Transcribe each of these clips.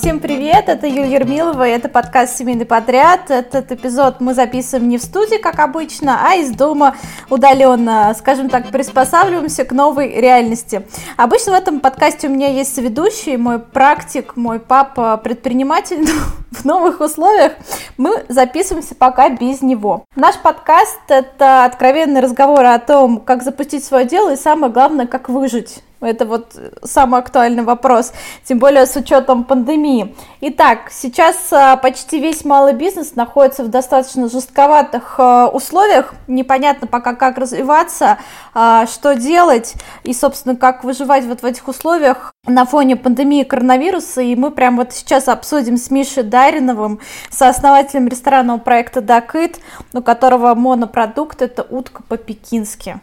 Всем привет, это Юлия Ермилова, и это подкаст «Семейный подряд». Этот эпизод мы записываем не в студии, как обычно, а из дома удаленно, скажем так, приспосабливаемся к новой реальности. Обычно в этом подкасте у меня есть ведущий, мой практик, мой папа предприниматель, в новых условиях мы записываемся пока без него. Наш подкаст – это откровенный разговор о том, как запустить свое дело и самое главное, как выжить это вот самый актуальный вопрос, тем более с учетом пандемии. Итак, сейчас а, почти весь малый бизнес находится в достаточно жестковатых а, условиях. Непонятно пока, как развиваться, а, что делать и, собственно, как выживать вот в этих условиях на фоне пандемии коронавируса. И мы прямо вот сейчас обсудим с Мишей Дариновым, сооснователем ресторанного проекта «Дакыт», у которого монопродукт – это утка по-пекински.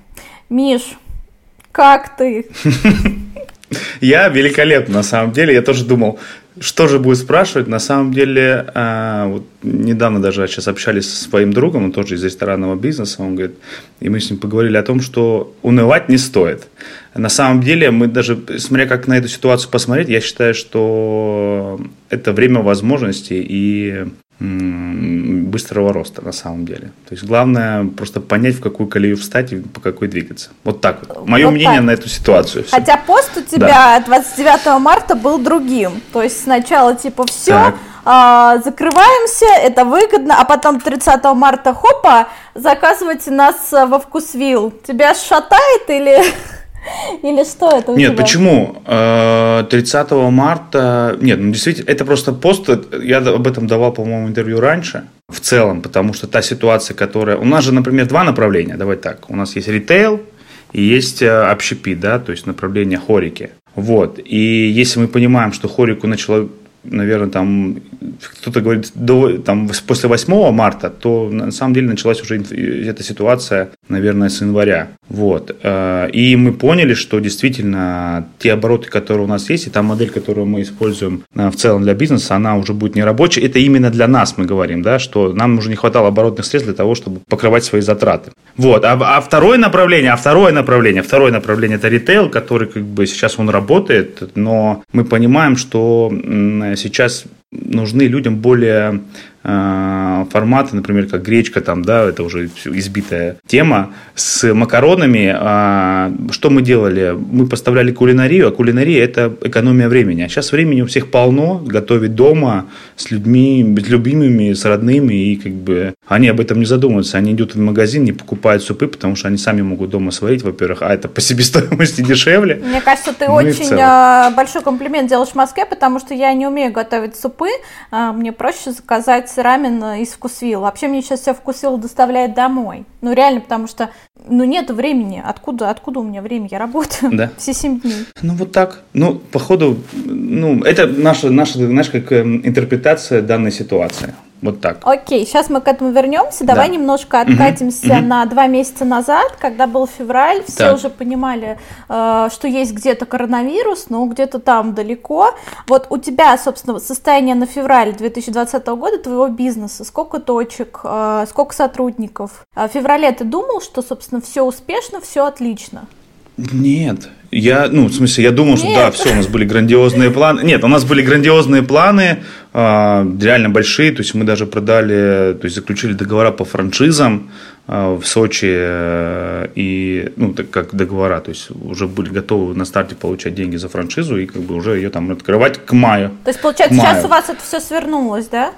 Миш, как ты? Я великолепно, на самом деле. Я тоже думал, что же будет спрашивать. На самом деле, э, вот недавно даже сейчас общались со своим другом, он тоже из ресторанного бизнеса, он говорит, и мы с ним поговорили о том, что унывать не стоит. На самом деле, мы даже, смотря как на эту ситуацию посмотреть, я считаю, что это время возможностей и быстрого роста на самом деле. То есть главное просто понять, в какую колею встать и по какой двигаться. Вот так вот. Мое вот мнение так. на эту ситуацию. Все. Хотя пост у тебя да. 29 марта был другим. То есть сначала типа все, а, закрываемся, это выгодно, а потом 30 марта хопа, заказывайте нас во вкусвилл. Тебя шатает или... Или что это Нет, тебя? почему? 30 э, марта... Нет, ну действительно, это просто пост, я об этом давал, по-моему, интервью раньше, в целом, потому что та ситуация, которая... У нас же, например, два направления, давай так. У нас есть ритейл и есть э, общепит, да, то есть направление хорики. Вот. И если мы понимаем, что хорику начало наверное, там кто-то говорит до, там, после 8 марта, то на самом деле началась уже эта ситуация, наверное, с января. Вот. Э, и мы поняли, что действительно те обороты, которые у нас есть, и та модель, которую мы используем э, в целом для бизнеса, она уже будет не рабочая. Это именно для нас мы говорим, да, что нам уже не хватало оборотных средств для того, чтобы покрывать свои затраты. Вот. А, а второе направление, а второе направление, второе направление это ритейл, который как бы сейчас он работает, но мы понимаем, что сейчас нужны людям более форматы, например, как гречка, там, да, это уже избитая тема, с макаронами. А, что мы делали? Мы поставляли кулинарию, а кулинария – это экономия времени. А сейчас времени у всех полно, готовить дома с людьми, с любимыми, с родными, и как бы они об этом не задумываются. Они идут в магазин, не покупают супы, потому что они сами могут дома сварить, во-первых, а это по себестоимости дешевле. Мне кажется, ты ну очень а, большой комплимент делаешь в Москве, потому что я не умею готовить супы. А, мне проще заказать рамен из вкусвилла. Вообще мне сейчас все вкусвилл доставляет домой. Ну реально, потому что ну нет времени. Откуда, откуда у меня время? Я работаю да. все семь дней. Ну вот так. Ну, походу, ну, это наша, наша, знаешь, как эм, интерпретация данной ситуации. Вот так. Окей, сейчас мы к этому вернемся. Давай да. немножко откатимся угу, на два месяца назад, когда был февраль. Все так. уже понимали, э, что есть где-то коронавирус, но где-то там далеко. Вот у тебя, собственно, состояние на февраль 2020 года твоего бизнеса. Сколько точек, э, сколько сотрудников? А в феврале ты думал, что, собственно, все успешно, все отлично? Нет, я, ну, в смысле, я думал, Нет. что да, все, у нас были грандиозные планы. Нет, у нас были грандиозные планы, э, реально большие. То есть мы даже продали, то есть заключили договора по франшизам э, в Сочи э, и, ну, так как договора, то есть уже были готовы на старте получать деньги за франшизу и как бы уже ее там открывать к маю. То есть получается сейчас у вас это все свернулось, да?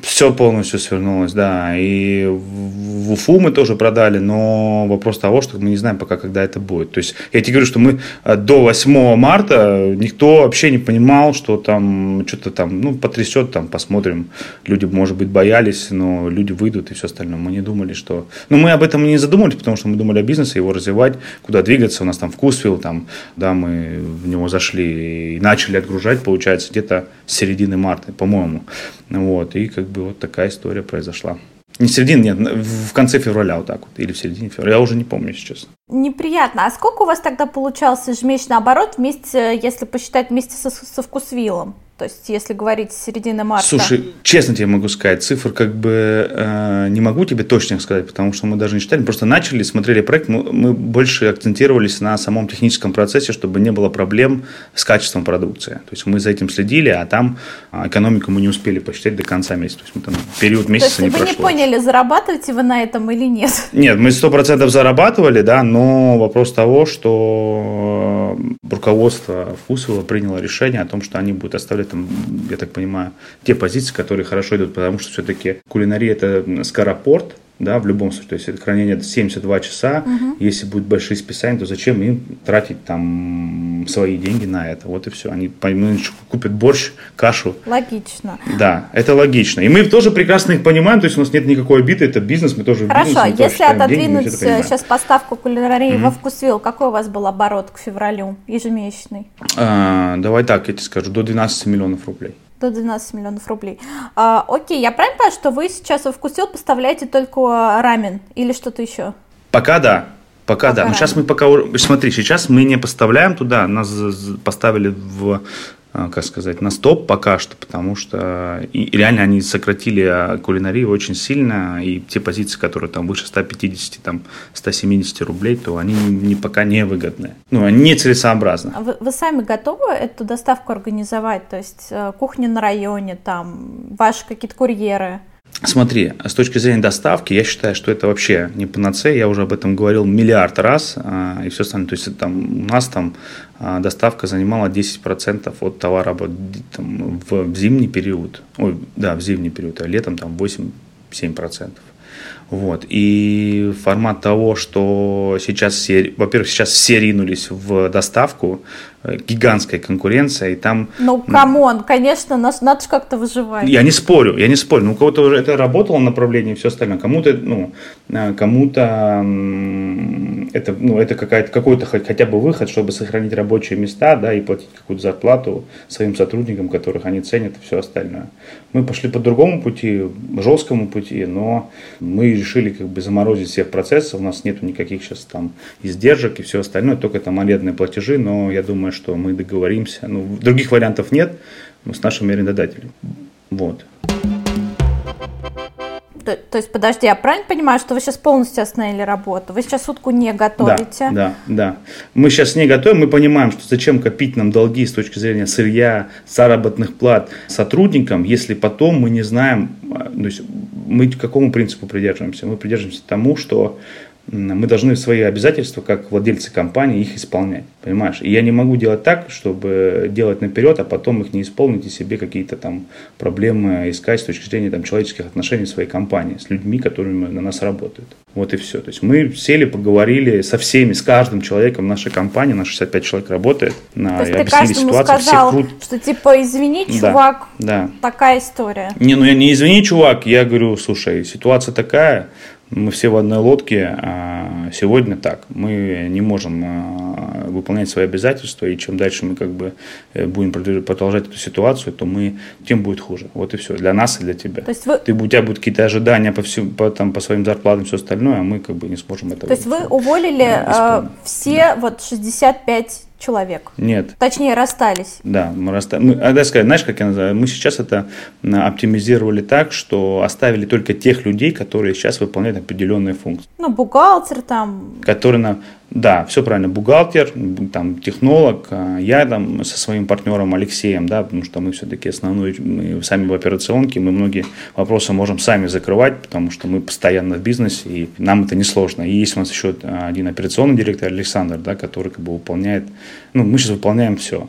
Все полностью свернулось, да. И в Уфу мы тоже продали, но вопрос того, что мы не знаем пока, когда это будет. То есть я тебе говорю, что мы э, до 8 марта никто вообще не понимал, что там что-то там, ну, потрясет, там, посмотрим. Люди, может быть, боялись, но люди выйдут и все остальное. Мы не думали, что... Ну, мы об этом не задумались, потому что мы думали о бизнесе, его развивать, куда двигаться. У нас там вкусвилл, там, да, мы в него зашли и начали отгружать, получается, где-то середины марта, по-моему. Вот, и как бы вот такая история произошла. Не в середине, нет, в конце февраля вот так вот, или в середине февраля, я уже не помню сейчас. Неприятно. А сколько у вас тогда получался ежемесячный оборот вместе, если посчитать вместе со, со вкусвиллом? То есть, если говорить с середины марта. Слушай, честно тебе могу сказать, цифр как бы э, не могу тебе точно сказать, потому что мы даже не читали, просто начали, смотрели проект, мы, мы больше акцентировались на самом техническом процессе, чтобы не было проблем с качеством продукции. То есть мы за этим следили, а там а, экономику мы не успели посчитать до конца месяца. То есть мы там период месяца То есть не вы прошло. не поняли, зарабатываете вы на этом или нет? Нет, мы сто процентов зарабатывали, да, но вопрос того, что руководство Вкусвилла приняло решение о том, что они будут оставлять там, я так понимаю, те позиции, которые хорошо идут, потому что все-таки кулинария это скоропорт, да, в любом случае, то есть это хранение 72 часа, угу. если будут большие списания, то зачем им тратить там свои деньги на это, вот и все, они купят борщ, кашу. Логично. Да, это логично, и мы тоже прекрасно их понимаем, то есть у нас нет никакой обиды, это бизнес, мы тоже Хорошо, бизнес, если тоже отодвинуть деньги, сейчас поставку кулинарии угу. во вкусвилл, какой у вас был оборот к февралю ежемесячный? А, давай так, я тебе скажу, до 12 миллионов рублей до 12 миллионов рублей. А, окей, я правильно понимаю, что вы сейчас во вкусил поставляете только рамен или что-то еще? Пока да. Пока, пока да. Но сейчас мы пока... Смотри, сейчас мы не поставляем туда. Нас поставили в как сказать, на стоп пока что, потому что и, реально они сократили а, кулинарию очень сильно, и те позиции, которые там выше 150, там 170 рублей, то они не, пока не выгодны. Ну, они нецелесообразны. А вы, вы сами готовы эту доставку организовать? То есть э, кухня на районе, там, ваши какие-то курьеры? Смотри, с точки зрения доставки, я считаю, что это вообще не панацея. Я уже об этом говорил миллиард раз и все остальное. То есть там, у нас там а, доставка занимала 10% от товара там, в зимний период. Ой, да, в зимний период, а летом там 8-7%. Вот. И формат того, что сейчас все, во-первых, сейчас все ринулись в доставку, гигантская конкуренция, и там... Ну, come on, конечно, нас, надо же как-то выживать. Я не спорю, я не спорю. Ну, у кого-то уже это работало направление и все остальное. Кому-то, ну, э, кому-то это, ну, это какая-то, какой-то хотя бы выход, чтобы сохранить рабочие места, да, и платить какую-то зарплату своим сотрудникам, которых они ценят и все остальное. Мы пошли по другому пути, жесткому пути, но мы решили как бы заморозить всех процессов, у нас нет никаких сейчас там издержек и все остальное, только там арендные платежи, но я думаю, что мы договоримся. Ну, других вариантов нет ну, с нашими арендодателями. Вот. То, то есть, подожди, я правильно понимаю, что вы сейчас полностью остановили работу? Вы сейчас утку не готовите? Да, да, да. Мы сейчас не готовим, мы понимаем, что зачем копить нам долги с точки зрения сырья, заработных плат сотрудникам, если потом мы не знаем, а, то есть мы к какому принципу придерживаемся? Мы придерживаемся тому, что мы должны свои обязательства, как владельцы компании, их исполнять. Понимаешь? И я не могу делать так, чтобы делать наперед, а потом их не исполнить и себе какие-то там проблемы искать с точки зрения там, человеческих отношений в своей компании с людьми, которыми на нас работают. Вот и все. То есть мы сели, поговорили со всеми, с каждым человеком нашей компании, на 65 человек работает, на, То есть ты каждому ситуацию, сказал, крут... что типа извини, чувак, да, да. такая история. Не, ну я не извини, чувак, я говорю, слушай, ситуация такая, мы все в одной лодке. А сегодня так. Мы не можем а, выполнять свои обязательства, и чем дальше мы как бы э, будем продолжать эту ситуацию, то мы тем будет хуже. Вот и все. Для нас и для тебя. То есть вы... Ты, у тебя будут какие-то ожидания по, всем, по, там, по своим зарплатам и все остальное, а мы как бы не сможем это То есть вы уволили э, все да. вот 65 человек. Нет. Точнее, расстались. Да, мы расстались. Мы, а, сказать, знаешь, как я называю? Мы сейчас это оптимизировали так, что оставили только тех людей, которые сейчас выполняют определенные функции. Ну, бухгалтер там. Которые на да, все правильно. Бухгалтер, там, технолог, а, я там со своим партнером Алексеем, да, потому что мы все-таки основной, мы сами в операционке, мы многие вопросы можем сами закрывать, потому что мы постоянно в бизнесе, и нам это несложно. И есть у нас еще один операционный директор Александр, да, который как бы выполняет, ну, мы сейчас выполняем все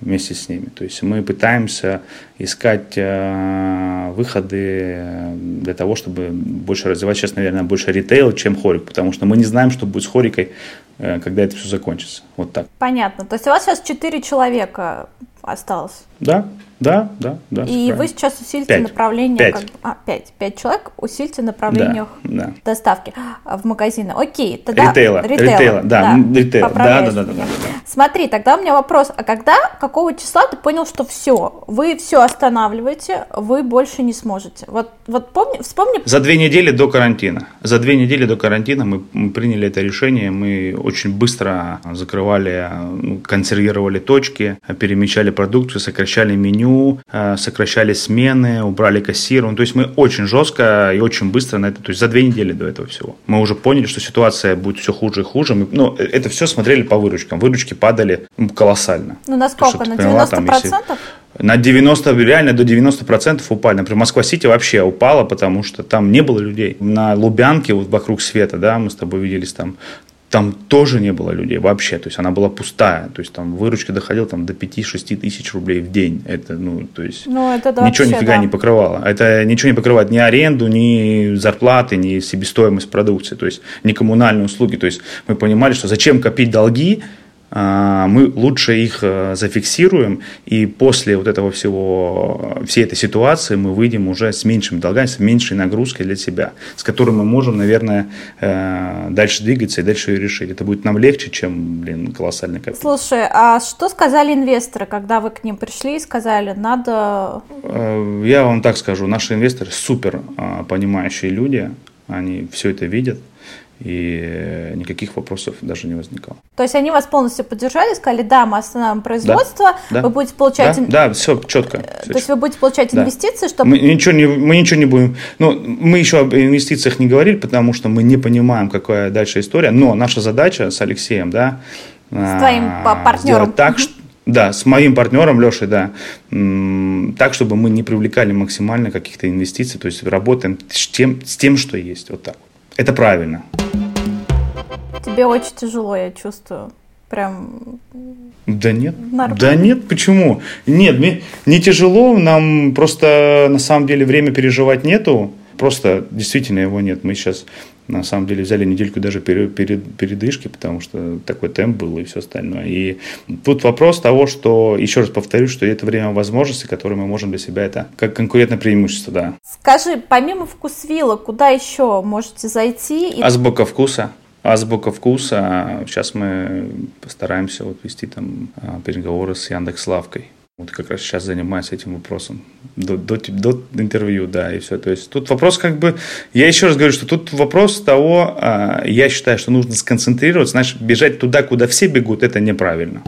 вместе с ними. То есть мы пытаемся искать э, выходы для того, чтобы больше развивать сейчас, наверное, больше ритейл, чем хорик, потому что мы не знаем, что будет с хорикой, э, когда это все закончится. Вот так. Понятно. То есть у вас сейчас четыре человека осталось? Да, да, да, да. И правильно. вы сейчас усилите 5. направление... 5. Как, а, 5. 5 человек усилите направлениях да, да. доставки а, в магазины. Окей, тогда... Ритейла, ритейла, ритейла да, да, ритейла, да, да, да, да, да. Смотри, тогда у меня вопрос, а когда, какого числа ты понял, что все, вы все останавливаете, вы больше не сможете? Вот, вот помни, вспомни... За две недели до карантина. За две недели до карантина мы, мы приняли это решение, мы очень быстро закрывали, ну, консервировали точки, перемещали продукцию, сокращали сокращали меню, э, сокращали смены, убрали кассира. Ну, то есть мы очень жестко и очень быстро на это, то есть за две недели до этого всего. Мы уже поняли, что ситуация будет все хуже и хуже. Мы, ну, это все смотрели по выручкам. Выручки падали колоссально. Ну, насколько? На 90%? Поняла, там, если... На 90, реально до 90% упали. Например, Москва-Сити вообще упала, потому что там не было людей. На Лубянке, вот вокруг света, да, мы с тобой виделись там, там тоже не было людей вообще, то есть она была пустая, то есть там выручка доходила там до 5-6 тысяч рублей в день, это, ну, то есть ну, это да, ничего вообще, нифига да. не покрывало, это ничего не покрывает ни аренду, ни зарплаты, ни себестоимость продукции, то есть ни коммунальные услуги, то есть мы понимали, что зачем копить долги, мы лучше их э, зафиксируем, и после вот этого всего, всей этой ситуации мы выйдем уже с меньшими долгами, с меньшей нагрузкой для себя, с которой мы можем, наверное, э, дальше двигаться и дальше ее решить. Это будет нам легче, чем, блин, колоссальный капитал. Слушай, а что сказали инвесторы, когда вы к ним пришли и сказали, надо... Э, я вам так скажу, наши инвесторы супер понимающие люди, они все это видят, и никаких вопросов даже не возникало. То есть они вас полностью поддержали, сказали, да, мы остановим производство, да, вы будете получать... Да, да все четко. Все То четко. есть вы будете получать да. инвестиции, чтобы... Мы ничего, не, мы ничего не будем... Ну, мы еще об инвестициях не говорили, потому что мы не понимаем, какая дальше история, но наша задача с Алексеем, да... С твоим а, партнером. так, что да, с моим партнером Лешей, да. Так, чтобы мы не привлекали максимально каких-то инвестиций, то есть работаем с тем, с тем, что есть. Вот так. Это правильно. Тебе очень тяжело, я чувствую. Прям. Да нет. Нормально. Да нет, почему? Нет, мне не тяжело, нам просто на самом деле время переживать нету. Просто действительно его нет. Мы сейчас на самом деле взяли недельку даже перед, перед, передышки, потому что такой темп был и все остальное. И тут вопрос того, что, еще раз повторюсь, что это время возможностей, которые мы можем для себя, это как конкурентное преимущество, да. Скажи, помимо вкусвилла, куда еще можете зайти? И... Азбука вкуса. Азбука вкуса. Сейчас мы постараемся вот вести там а, переговоры с Яндекс Лавкой. Вот как раз сейчас занимаюсь этим вопросом. До, до, до интервью, да, и все. То есть тут вопрос как бы... Я еще раз говорю, что тут вопрос того, а, я считаю, что нужно сконцентрироваться, значит, бежать туда, куда все бегут, это неправильно.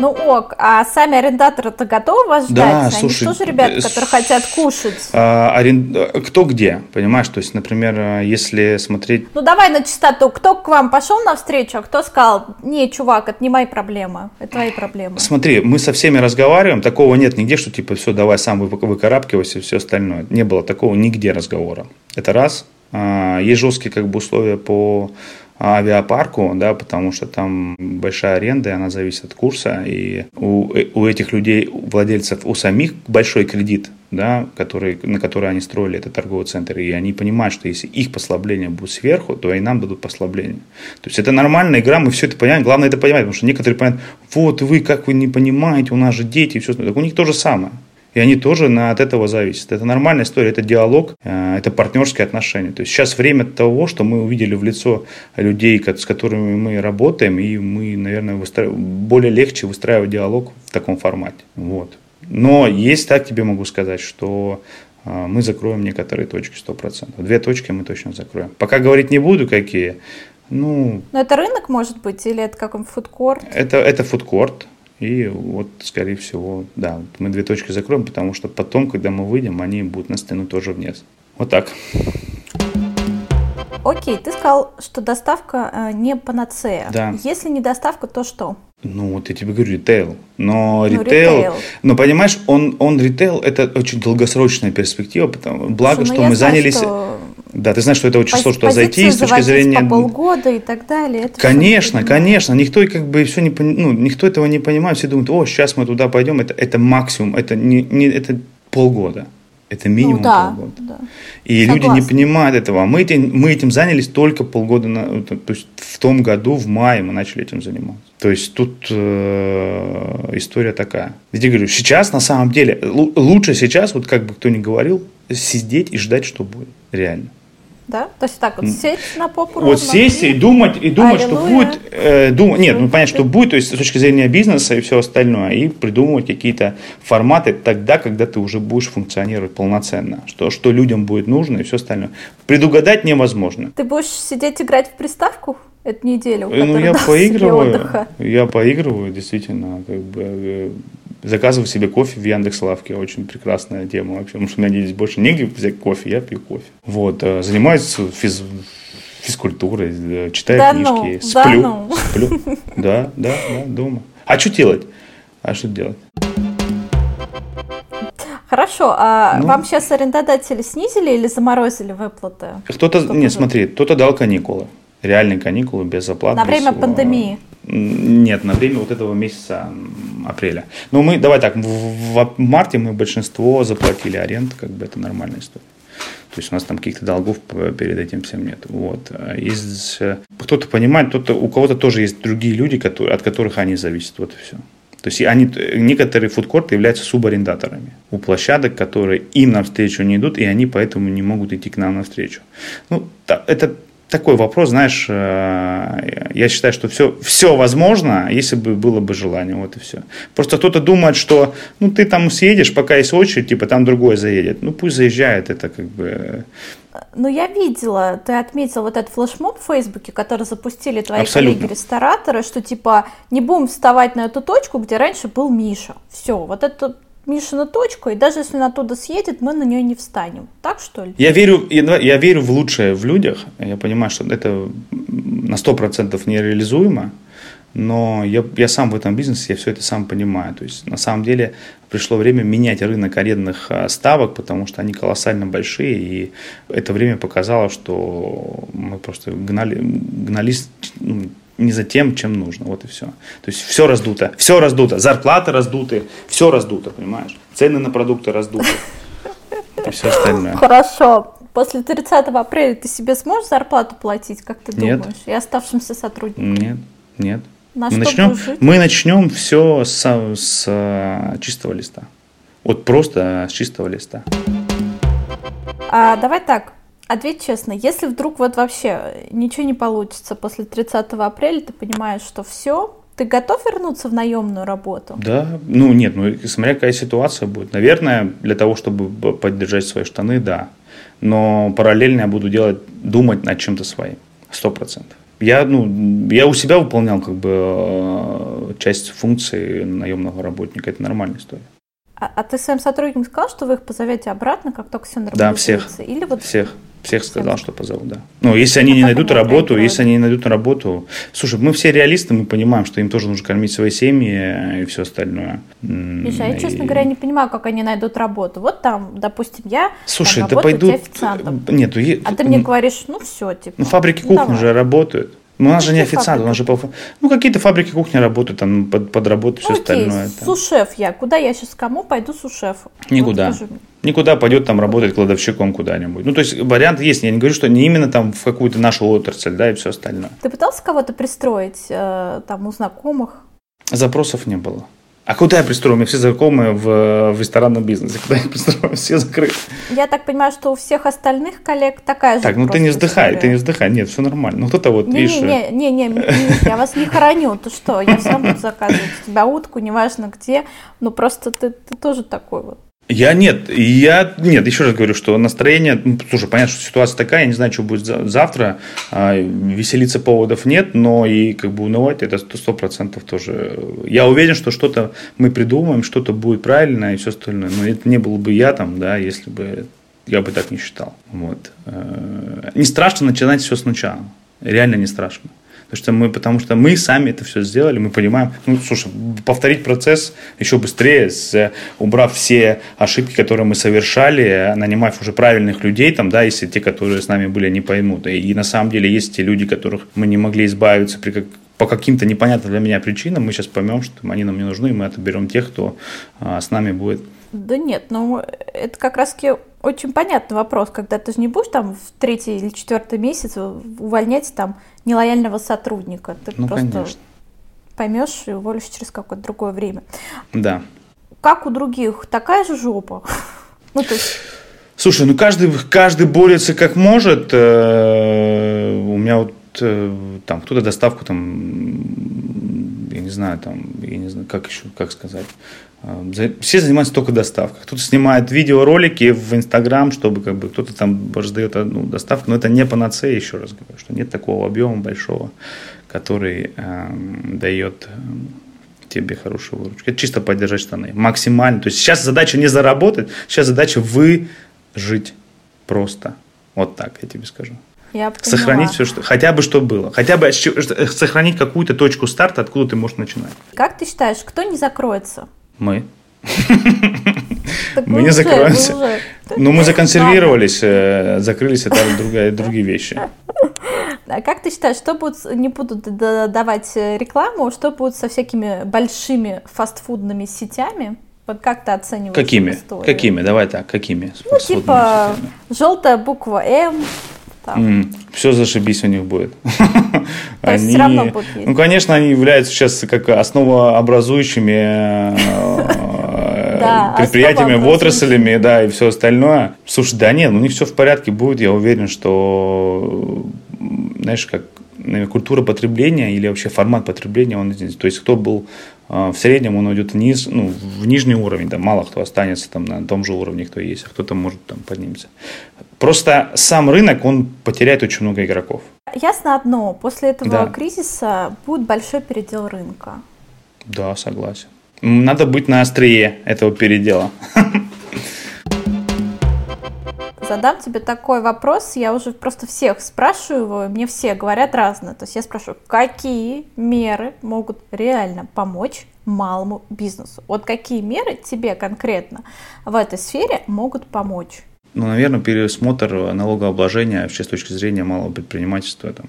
Ну ок, а сами арендаторы-то готовы вас ждать? Да, Они слушай, тоже ребята, которые хотят кушать. А, арен... Кто где, понимаешь? То есть, например, а, если смотреть... Ну давай на чистоту. Кто к вам пошел навстречу, а кто сказал, не, чувак, это не мои проблемы, это твои проблемы? Смотри, мы со всеми разговариваем, такого нет нигде, что типа все, давай сам выкарабкивайся и все остальное. Не было такого нигде разговора. Это раз. А, есть жесткие как бы условия по авиапарку, да, потому что там большая аренда, и она зависит от курса, и у, у этих людей, владельцев, у самих большой кредит, да, который, на который они строили этот торговый центр, и они понимают, что если их послабление будет сверху, то и нам дадут послабление. То есть это нормальная игра, мы все это понимаем, главное это понимать, потому что некоторые понимают, вот вы, как вы не понимаете, у нас же дети, и все, так у них то же самое. И они тоже на, от этого зависят. Это нормальная история, это диалог, э, это партнерские отношения. То есть сейчас время того, что мы увидели в лицо людей, с которыми мы работаем, и мы, наверное, выстра... более легче выстраивать диалог в таком формате. Вот. Но есть так тебе могу сказать, что э, мы закроем некоторые точки 100%. Две точки мы точно закроем. Пока говорить не буду, какие. Ну, Но это рынок, может быть, или это какой-нибудь фудкорт? Это, это фудкорт. И вот, скорее всего, да, мы две точки закроем, потому что потом, когда мы выйдем, они будут на стену тоже вниз. Вот так. Окей, ты сказал, что доставка э, не панацея. Да. Если не доставка, то что? Ну, вот я тебе говорю, ритейл. Но ну, ритейл, но понимаешь, он, он ритейл, это очень долгосрочная перспектива, потому, благо, Слушай, ну, что мы занялись... Что да, ты знаешь, что это очень сложно зайти с точки зрения... по полгода и так далее. Это конечно, конечно. Никто как бы все не ну, никто этого не понимает. Все думают, о, сейчас мы туда пойдем. Это, это максимум, это не, не это полгода. Это минимум ну, да, полгода. Да. И Согласна. люди не понимают этого. Мы этим, мы этим занялись только полгода, на, то есть в том году, в мае мы начали этим заниматься. То есть тут э, история такая. Я говорю, сейчас на самом деле, лучше сейчас, вот как бы кто ни говорил, сидеть и ждать, что будет. Реально. Да? То есть так вот сесть на попу Вот сесть и думать, и думать, что будет, э, дум, нет, ну понять, что будет, то есть с точки зрения бизнеса и все остальное, и придумывать какие-то форматы тогда, когда ты уже будешь функционировать полноценно, что, что людям будет нужно и все остальное. Предугадать невозможно. Ты будешь сидеть играть в приставку? Эту неделю? Ну, я поигрываю, я поигрываю, действительно, как бы, э, Заказываю себе кофе в Яндекс Лавке. Очень прекрасная тема вообще. Потому что у меня здесь больше негде взять кофе, я пью кофе. Вот. Э, занимаюсь физ физкультурой, э, читаю да книжки, ну, сплю. Да, ну. сплю. Да, да, да, дома. А что делать? А что делать? Хорошо, а ну, вам сейчас арендодатели снизили или заморозили выплаты? Кто-то, нет, смотри, кто-то дал каникулы, реальные каникулы без оплаты. На время всего. пандемии? Нет, на время вот этого месяца апреля. Ну, мы, давай так, в, в марте мы большинство заплатили аренд, как бы это нормальная история. То есть у нас там каких-то долгов перед этим всем нет. Вот. Из, кто-то понимает, кто-то, у кого-то тоже есть другие люди, которые, от которых они зависят. Вот и все. То есть они, некоторые фудкорты являются субарендаторами у площадок, которые им навстречу не идут, и они поэтому не могут идти к нам навстречу. Ну, это такой вопрос, знаешь, э, я считаю, что все, все возможно, если бы было бы желание, вот и все. Просто кто-то думает, что, ну, ты там съедешь, пока есть очередь, типа, там другой заедет. Ну, пусть заезжает, это как бы... Ну, я видела, ты отметил вот этот флешмоб в Фейсбуке, который запустили твои коллеги-рестораторы, что, типа, не будем вставать на эту точку, где раньше был Миша. Все, вот это Мишина точку, и даже если он оттуда съедет, мы на нее не встанем. Так что ли? Я верю, я, я верю в лучшее в людях. Я понимаю, что это на 100% нереализуемо, но я, я сам в этом бизнесе, я все это сам понимаю. То есть на самом деле пришло время менять рынок арендных а, ставок, потому что они колоссально большие, и это время показало, что мы просто гнали, гнались ну, не за тем, чем нужно. Вот и все. То есть все раздуто. Все раздуто. Зарплаты раздуты. Все раздуто, понимаешь? Цены на продукты раздуты. И все остальное. Хорошо. После 30 апреля ты себе сможешь зарплату платить, как ты нет. думаешь? И оставшимся сотрудникам? Нет, нет. На мы, начнем, мы начнем все с, с э, чистого листа. Вот просто с чистого листа. А, давай так. Ответь честно, если вдруг вот вообще ничего не получится после 30 апреля, ты понимаешь, что все, ты готов вернуться в наемную работу? Да, ну нет, ну смотря какая ситуация будет. Наверное, для того, чтобы поддержать свои штаны, да. Но параллельно я буду делать, думать над чем-то своим. Сто процентов. Я, ну, я у себя выполнял как бы э, часть функций наемного работника. Это нормальная история. А, а ты своим сотрудникам сказал, что вы их позовете обратно, как только все нормализуется? Да, всех. Или вот... Всех. Всех сказал, что позову, да. Ну, если они не найдут работу, если они не найдут работу... Слушай, мы все реалисты, мы понимаем, что им тоже нужно кормить свои семьи и все остальное. Миша, я, честно говоря, не понимаю, как они найдут работу. Вот там, допустим, я Слушай, там, да пойдут... Нет, а ты мне говоришь, ну все, типа... Ну, фабрики кухни давай. уже работают. Ну, у нас же не официант, у нас же по... Ну, какие-то фабрики кухни работают, там под, под работу, все Окей, остальное. Там. сушеф я. Куда я сейчас кому пойду сушефу? Никуда. Вот, Никуда пойдет там работать кладовщиком куда-нибудь. Ну, то есть вариант есть. Я не говорю, что не именно там в какую-то нашу отрасль, да, и все остальное. Ты пытался кого-то пристроить э, там у знакомых? Запросов не было. А куда я пристрою? У меня все знакомые в, в ресторанном бизнесе. Куда я пристрою? Все закрыты. Я так понимаю, что у всех остальных коллег такая же Так, ну ты не вздыхай, история. ты не вздыхай. Нет, все нормально. Ну кто-то вот, не, видишь... Не, не, не, не, я вас не хороню. Ты что? Я сам буду заказывать. У тебя утку, неважно где. Ну просто ты, ты тоже такой вот. Я нет, я нет, еще раз говорю, что настроение, ну, слушай, понятно, что ситуация такая, я не знаю, что будет завтра, а, веселиться поводов нет, но и как бы унывать это сто процентов тоже. Я уверен, что что-то мы придумаем, что-то будет правильно и все остальное, но это не был бы я там, да, если бы я бы так не считал. Вот. Э, не страшно начинать все сначала, реально не страшно. Потому что мы, потому что мы сами это все сделали, мы понимаем, ну, слушай, повторить процесс еще быстрее, с, убрав все ошибки, которые мы совершали, нанимав уже правильных людей, там, да, если те, которые с нами были, не поймут. И, и на самом деле есть те люди, которых мы не могли избавиться при как, по каким-то непонятным для меня причинам, мы сейчас поймем, что они нам не нужны, и мы отоберем тех, кто а, с нами будет. Да нет, ну это как раз очень понятный вопрос, когда ты же не будешь там в третий или четвертый месяц увольнять там нелояльного сотрудника. Ты ну, просто конечно. поймешь и уволишь через какое-то другое время. Да. Как у других, такая же жопа. ну, то есть... Слушай, ну каждый, каждый борется как может. Э, у меня вот э, там кто-то доставку там, я не знаю, там, я не знаю, как еще, как сказать, все занимаются только доставкой. Кто-то снимает видеоролики в Инстаграм, чтобы как бы кто-то там раздает одну доставку, но это не панацея, еще раз говорю, что нет такого объема большого, который э, дает тебе хорошую выручку. Это чисто поддержать штаны. Максимально. То есть сейчас задача не заработать, сейчас задача выжить просто. Вот так я тебе скажу. Я сохранить все, что хотя бы что было, хотя бы сохранить какую-то точку старта, откуда ты можешь начинать. Как ты считаешь, кто не закроется? Мы. Мы не закроемся. Ну, мы законсервировались, э, закрылись, это другая, другие вещи. А как ты считаешь, что будут, не будут давать э, рекламу, что будут со всякими большими фастфудными сетями? Вот как ты оцениваешь Какими? Историю? Какими? Давай так, какими? Ну, типа, желтая буква М, Mm, все зашибись у них будет. То есть все равно будут есть. Ну, конечно, они являются сейчас как основообразующими э, предприятиями, отраслями, да, и все остальное. Слушай, да нет, у них все в порядке будет, я уверен, что, знаешь, как культура потребления или вообще формат потребления, он здесь. То есть кто был а, в среднем, он уйдет вниз, ну, в нижний уровень, да, мало кто останется там на том же уровне, кто есть, а кто-то может там поднимется. Просто сам рынок, он потеряет очень много игроков. Ясно одно, после этого да. кризиса будет большой передел рынка. Да, согласен. Надо быть на острие этого передела. задам тебе такой вопрос, я уже просто всех спрашиваю его, мне все говорят разное. То есть я спрашиваю, какие меры могут реально помочь малому бизнесу? Вот какие меры тебе конкретно в этой сфере могут помочь? Ну, наверное, пересмотр налогообложения вообще с точки зрения малого предпринимательства там,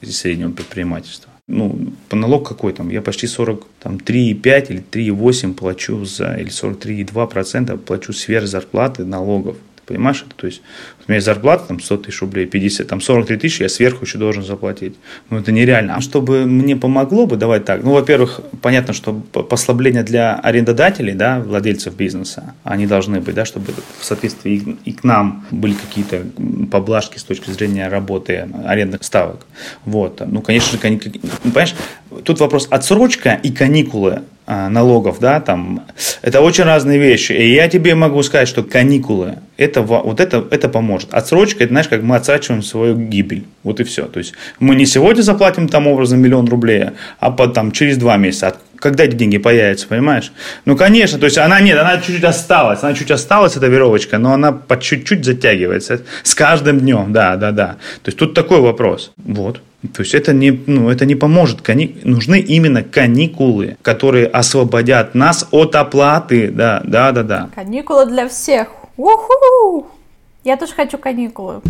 и среднего предпринимательства. Ну, по налог какой там? Я почти 43,5 или 3,8 плачу за, или 43,2% плачу сверх зарплаты налогов. Понимаешь? То есть у меня есть зарплата там 100 тысяч рублей, 50, там 43 тысячи я сверху еще должен заплатить. Ну это нереально. А чтобы мне помогло бы, давай так. Ну, во-первых, понятно, что послабления для арендодателей, да, владельцев бизнеса, они должны быть, да, чтобы в соответствии и к нам были какие-то поблажки с точки зрения работы арендных ставок. Вот. Ну, конечно, понимаешь, тут вопрос отсрочка и каникулы налогов, да, там, это очень разные вещи. И я тебе могу сказать, что каникулы, это, вот это, это поможет. Отсрочка, это, знаешь, как мы отсрачиваем свою гибель. Вот и все. То есть, мы не сегодня заплатим там образом миллион рублей, а потом через два месяца. Когда эти деньги появятся, понимаешь? Ну, конечно, то есть, она нет, она чуть-чуть осталась, она чуть осталась, эта веровочка, но она по чуть-чуть затягивается. С каждым днем, да, да, да. То есть, тут такой вопрос. Вот. То есть это не, ну, это не поможет. Кани... Нужны именно каникулы, которые освободят нас от оплаты. Да, да, да, да. Каникулы для всех. Уху! Я тоже хочу каникулы.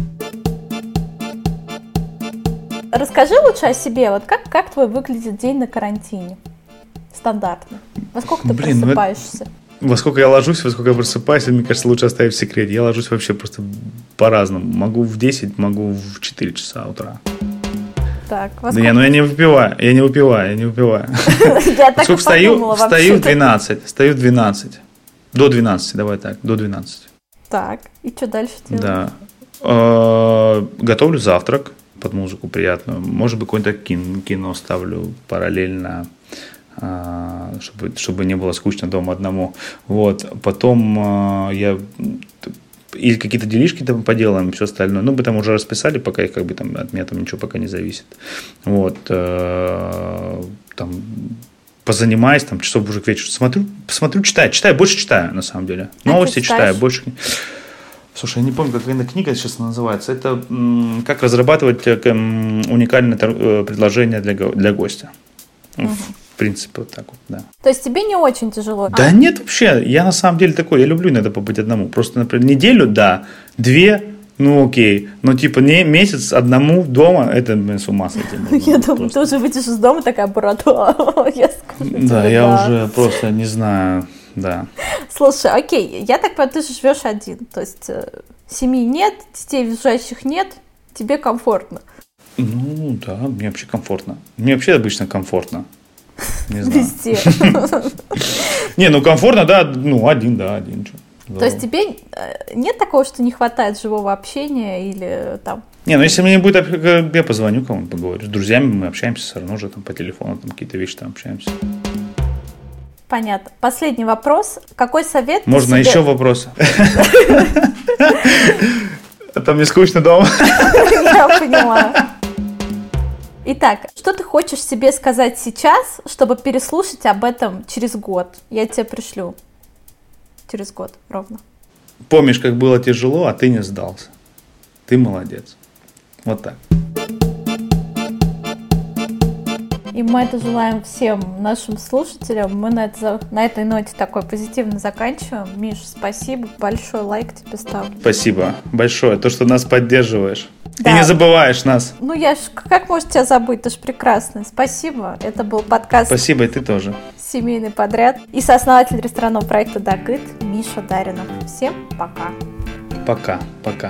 Расскажи лучше о себе. Вот как, как твой выглядит день на карантине? Стандартно. Во сколько ты Блин, просыпаешься? Ну, во сколько я ложусь, во сколько я просыпаюсь, мне кажется, лучше оставить в секрете. Я ложусь вообще просто по-разному. Могу в 10, могу в 4 часа утра. Так, да не, ну я не выпиваю, я не выпиваю, я не выпиваю. Я так Сколько встаю? Встаю в 12, встаю в 12. До 12, давай так, до 12. Так, и что дальше делаешь? Да. А, готовлю завтрак под музыку приятную. Может быть, какое-то кино ставлю параллельно чтобы, чтобы не было скучно дома одному. Вот. Потом а, я или какие-то делишки там поделаем, все остальное. Ну, мы там уже расписали, пока их как бы там от меня там ничего пока не зависит. Вот. Э, там позанимаюсь, там часов уже к вечеру смотрю, посмотрю, читаю, читаю, больше читаю, на самом деле. А Новости читаю, больше. Слушай, я не помню, как эта книга сейчас называется. Это как разрабатывать э, уникальное э, предложение для, для гостя. Угу в принципе, вот так вот, да. То есть тебе не очень тяжело? Да а? нет, вообще, я на самом деле такой, я люблю иногда побыть одному. Просто, например, неделю, да, две, ну окей, но типа не месяц одному дома, это блин, с ума сойти. Я думаю, ты уже выйдешь из дома такая, я Да, я уже просто не знаю, да. Слушай, окей, я так понимаю, ты же живешь один, то есть э, семьи нет, детей визжащих нет, тебе комфортно. Ну да, мне вообще комфортно. Мне вообще обычно комфортно. Не знаю. Везде. Не, ну комфортно, да, ну один, да, один. То есть тебе э, нет такого, что не хватает живого общения или там не, ну если мне не будет, я позвоню кому-нибудь, поговорю. С друзьями мы общаемся все равно уже там по телефону, там какие-то вещи там общаемся. Понятно. Последний вопрос. Какой совет? Можно себе... еще вопрос? А там не скучно дома? Я поняла. Итак, что ты хочешь себе сказать сейчас, чтобы переслушать об этом через год? Я тебе пришлю. Через год ровно. Помнишь, как было тяжело, а ты не сдался. Ты молодец. Вот так. И мы это желаем всем нашим слушателям. Мы на, это, на этой ноте такой позитивно заканчиваем. Миш, спасибо. Большой лайк тебе ставлю. Спасибо большое. То, что нас поддерживаешь. Да. И не забываешь нас. Ну, я ж, как может тебя забыть? Ты ж прекрасный. Спасибо. Это был подкаст. Спасибо, и ты тоже. Семейный подряд. И сооснователь ресторанного проекта Дакыт Миша Даринов. Всем пока. Пока. Пока.